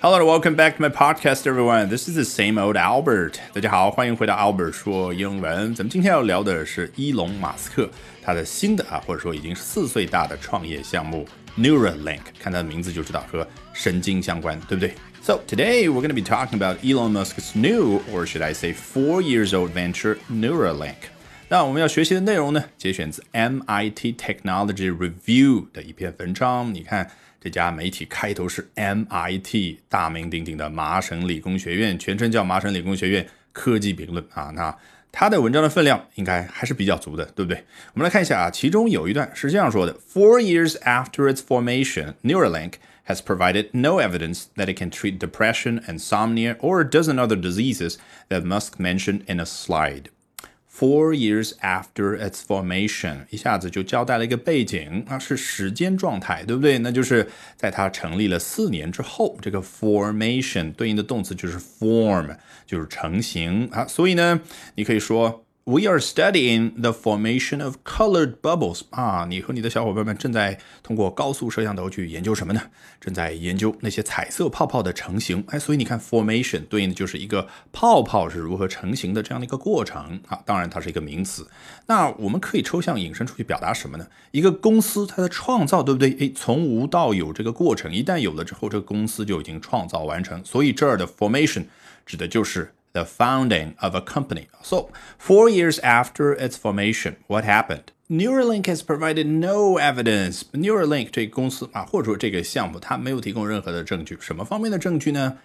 Hello, welcome back to my podcast, everyone. This is the same old Albert. 大家好，欢迎回到 Albert 说英文。咱们今天要聊的是伊隆马斯克他的新的啊，或者说已经四岁大的创业项目 Neuralink。看他的名字就知道和神经相关，对不对？So today we're going to be talking about Elon Musk's new, or should I say, four years old venture Neuralink. 那我们要学习的内容呢，节选自 MIT Technology Review 的一篇文章。你看。这家媒体开头是 MIT 大名鼎鼎的麻省理工学院，全称叫麻省理工学院科技评论啊。那它的文章的分量应该还是比较足的，对不对？我们来看一下啊，其中有一段是这样说的：Four years after its formation, Neuralink has provided no evidence that it can treat depression, insomnia, or a dozen other diseases that Musk mentioned in a slide. Four years after its formation，一下子就交代了一个背景，它是时间状态，对不对？那就是在它成立了四年之后，这个 formation 对应的动词就是 form，就是成型啊。所以呢，你可以说。We are studying the formation of colored bubbles 啊，你和你的小伙伴们正在通过高速摄像头去研究什么呢？正在研究那些彩色泡泡的成型。哎，所以你看，formation 对应的就是一个泡泡是如何成型的这样的一个过程啊。当然，它是一个名词。那我们可以抽象引申出去表达什么呢？一个公司它的创造，对不对？哎，从无到有这个过程，一旦有了之后，这个公司就已经创造完成。所以这儿的 formation 指的就是。the founding of a company. So, four years after its formation, what happened? Neuralink has provided no evidence. Neuralink 这个公司啊，或者说这个项目，它没有提供任何的证据。什么方面的证据呢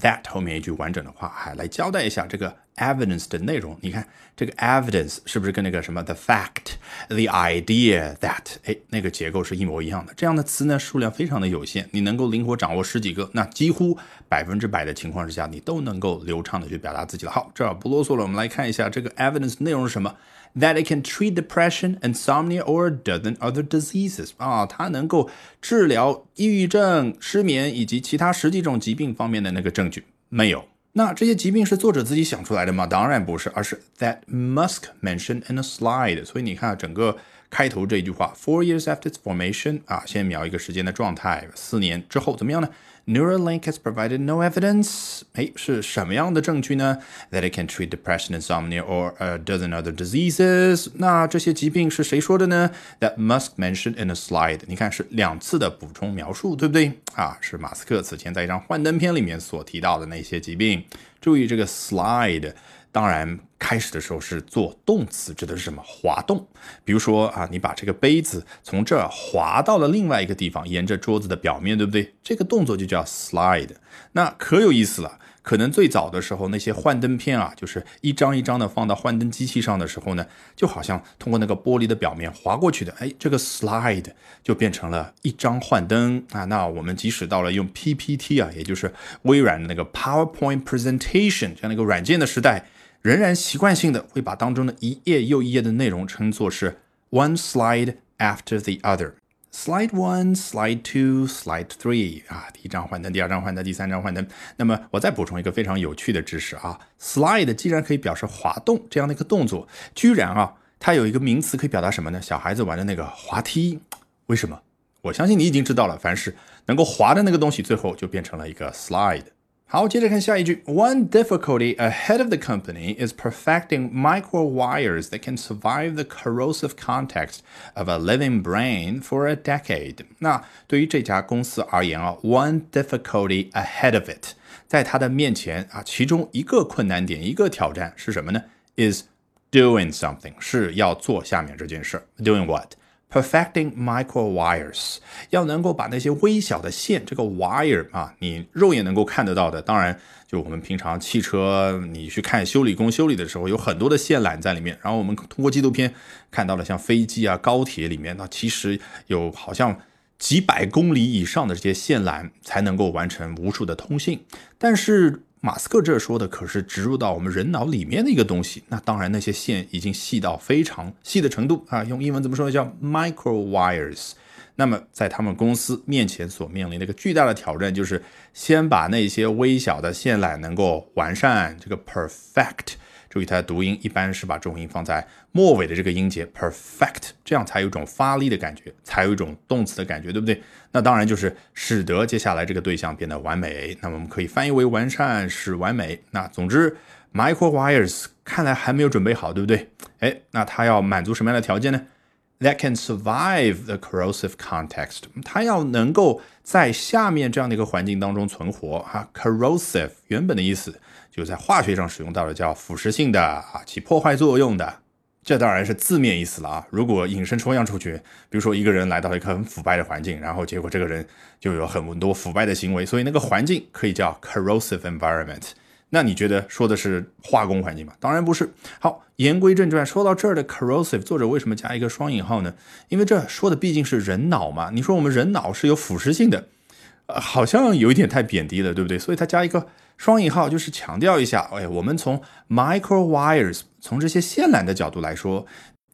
？that 后面一句完整的话，还来交代一下这个 evidence 的内容。你看这个 evidence 是不是跟那个什么 the fact、the idea that 哎那个结构是一模一样的？这样的词呢数量非常的有限，你能够灵活掌握十几个，那几乎百分之百的情况之下，你都能够流畅的去表达自己了。好，这儿不啰嗦了，我们来看一下这个 evidence 内容是什么。That it can treat depression, insomnia, or a dozen other diseases 啊，它能够治疗抑郁症、失眠以及其他十几种疾病方面的那个证据没有。那这些疾病是作者自己想出来的吗？当然不是，而是 that Musk mentioned in a slide。所以你看整个开头这句话，four years after its formation 啊，先描一个时间的状态，四年之后怎么样呢？Neuralink has provided no evidence. 哎，是什么样的证据呢？That it can treat depression, insomnia, or a dozen other diseases. 那这些疾病是谁说的呢？That Musk mentioned in a slide. 你看是两次的补充描述，对不对？啊，是马斯克此前在一张幻灯片里面所提到的那些疾病。注意这个 slide。当然，开始的时候是做动词，指的是什么？滑动。比如说啊，你把这个杯子从这儿滑到了另外一个地方，沿着桌子的表面，对不对？这个动作就叫 slide。那可有意思了。可能最早的时候，那些幻灯片啊，就是一张一张的放到幻灯机器上的时候呢，就好像通过那个玻璃的表面滑过去的。哎，这个 slide 就变成了一张幻灯啊。那我们即使到了用 PPT 啊，也就是微软的那个 PowerPoint Presentation 这样的一个软件的时代。仍然习惯性的会把当中的一页又一页的内容称作是 one slide after the other。Slide one, slide two, slide three 啊，第一张幻灯，第二张幻灯，第三张幻灯。那么我再补充一个非常有趣的知识啊，slide 既然可以表示滑动这样的一个动作，居然啊，它有一个名词可以表达什么呢？小孩子玩的那个滑梯，为什么？我相信你已经知道了，凡是能够滑的那个东西，最后就变成了一个 slide。好，接着看下一句。One difficulty ahead of the company is perfecting micro wires that can survive the corrosive context of a living brain for a decade。那对于这家公司而言啊，one difficulty ahead of it，在它的面前啊，其中一个困难点，一个挑战是什么呢？Is doing something，是要做下面这件事。Doing what？Perfecting Perfecting micro wires，要能够把那些微小的线，这个 wire 啊，你肉眼能够看得到的，当然就我们平常汽车，你去看修理工修理的时候，有很多的线缆在里面。然后我们通过纪录片看到了，像飞机啊、高铁里面，那其实有好像几百公里以上的这些线缆才能够完成无数的通信。但是马斯克这说的可是植入到我们人脑里面的一个东西，那当然那些线已经细到非常细的程度啊，用英文怎么说呢？叫 micro wires。那么在他们公司面前所面临的一个巨大的挑战，就是先把那些微小的线缆能够完善，这个 perfect。注意它的读音，一般是把重音放在末尾的这个音节 perfect，这样才有一种发力的感觉，才有一种动词的感觉，对不对？那当然就是使得接下来这个对象变得完美。那么我们可以翻译为完善，使完美。那总之，Michael Wires 看来还没有准备好，对不对？哎，那他要满足什么样的条件呢？that can survive the corrosive context，它要能够在下面这样的一个环境当中存活哈。corrosive 原本的意思就在化学上使用到的叫腐蚀性的啊，起破坏作用的。这当然是字面意思了啊。如果引申抽象出去，比如说一个人来到了一个很腐败的环境，然后结果这个人就有很多腐败的行为，所以那个环境可以叫 corrosive environment。那你觉得说的是化工环境吗？当然不是。好，言归正传，说到这儿的 corrosive，作者为什么加一个双引号呢？因为这说的毕竟是人脑嘛。你说我们人脑是有腐蚀性的，呃，好像有一点太贬低了，对不对？所以他加一个双引号，就是强调一下，哎，我们从 micro wires，从这些线缆的角度来说。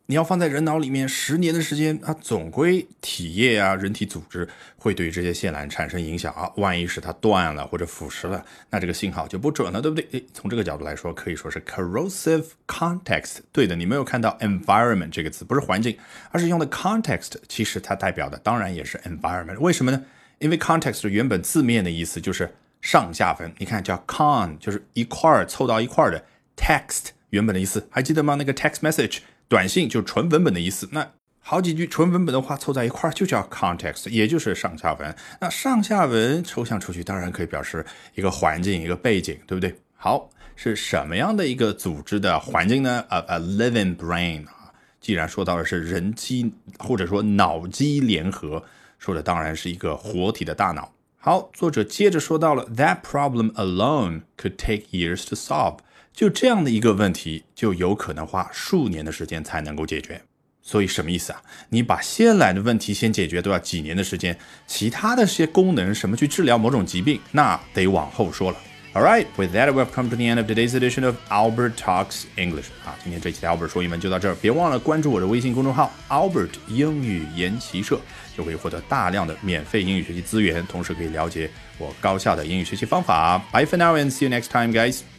你要放在人脑里面十年的时间它，总归体液啊，人体组织会对这些线缆产生影响啊。万一是它断了或者腐蚀了，那这个信号就不准了，对不对？诶，从这个角度来说，可以说是 corrosive context。对的，你没有看到 environment 这个词，不是环境，而是用的 context。其实它代表的当然也是 environment。为什么呢？因为 context 原本字面的意思就是上下文。你看叫 con，就是一块儿凑到一块儿的 text 原本的意思，还记得吗？那个 text message。短信就纯文本的意思，那好几句纯文本的话凑在一块儿就叫 context，也就是上下文。那上下文抽象出去，当然可以表示一个环境、一个背景，对不对？好，是什么样的一个组织的环境呢？a a living brain，既然说到的是人机或者说脑机联合，说的当然是一个活体的大脑。好，作者接着说到了 that problem alone could take years to solve。就这样的一个问题，就有可能花数年的时间才能够解决。所以什么意思啊？你把先来的问题先解决，都要几年的时间，其他的些功能，什么去治疗某种疾病，那得往后说了。All right, with that, we've come to the end of today's edition of Albert Talks English. 啊，今天这期的 Albert 说英文就到这儿，别忘了关注我的微信公众号 Albert 英语研习社，就可以获得大量的免费英语学习资源，同时可以了解我高效的英语学习方法。Bye for now and see you next time, guys.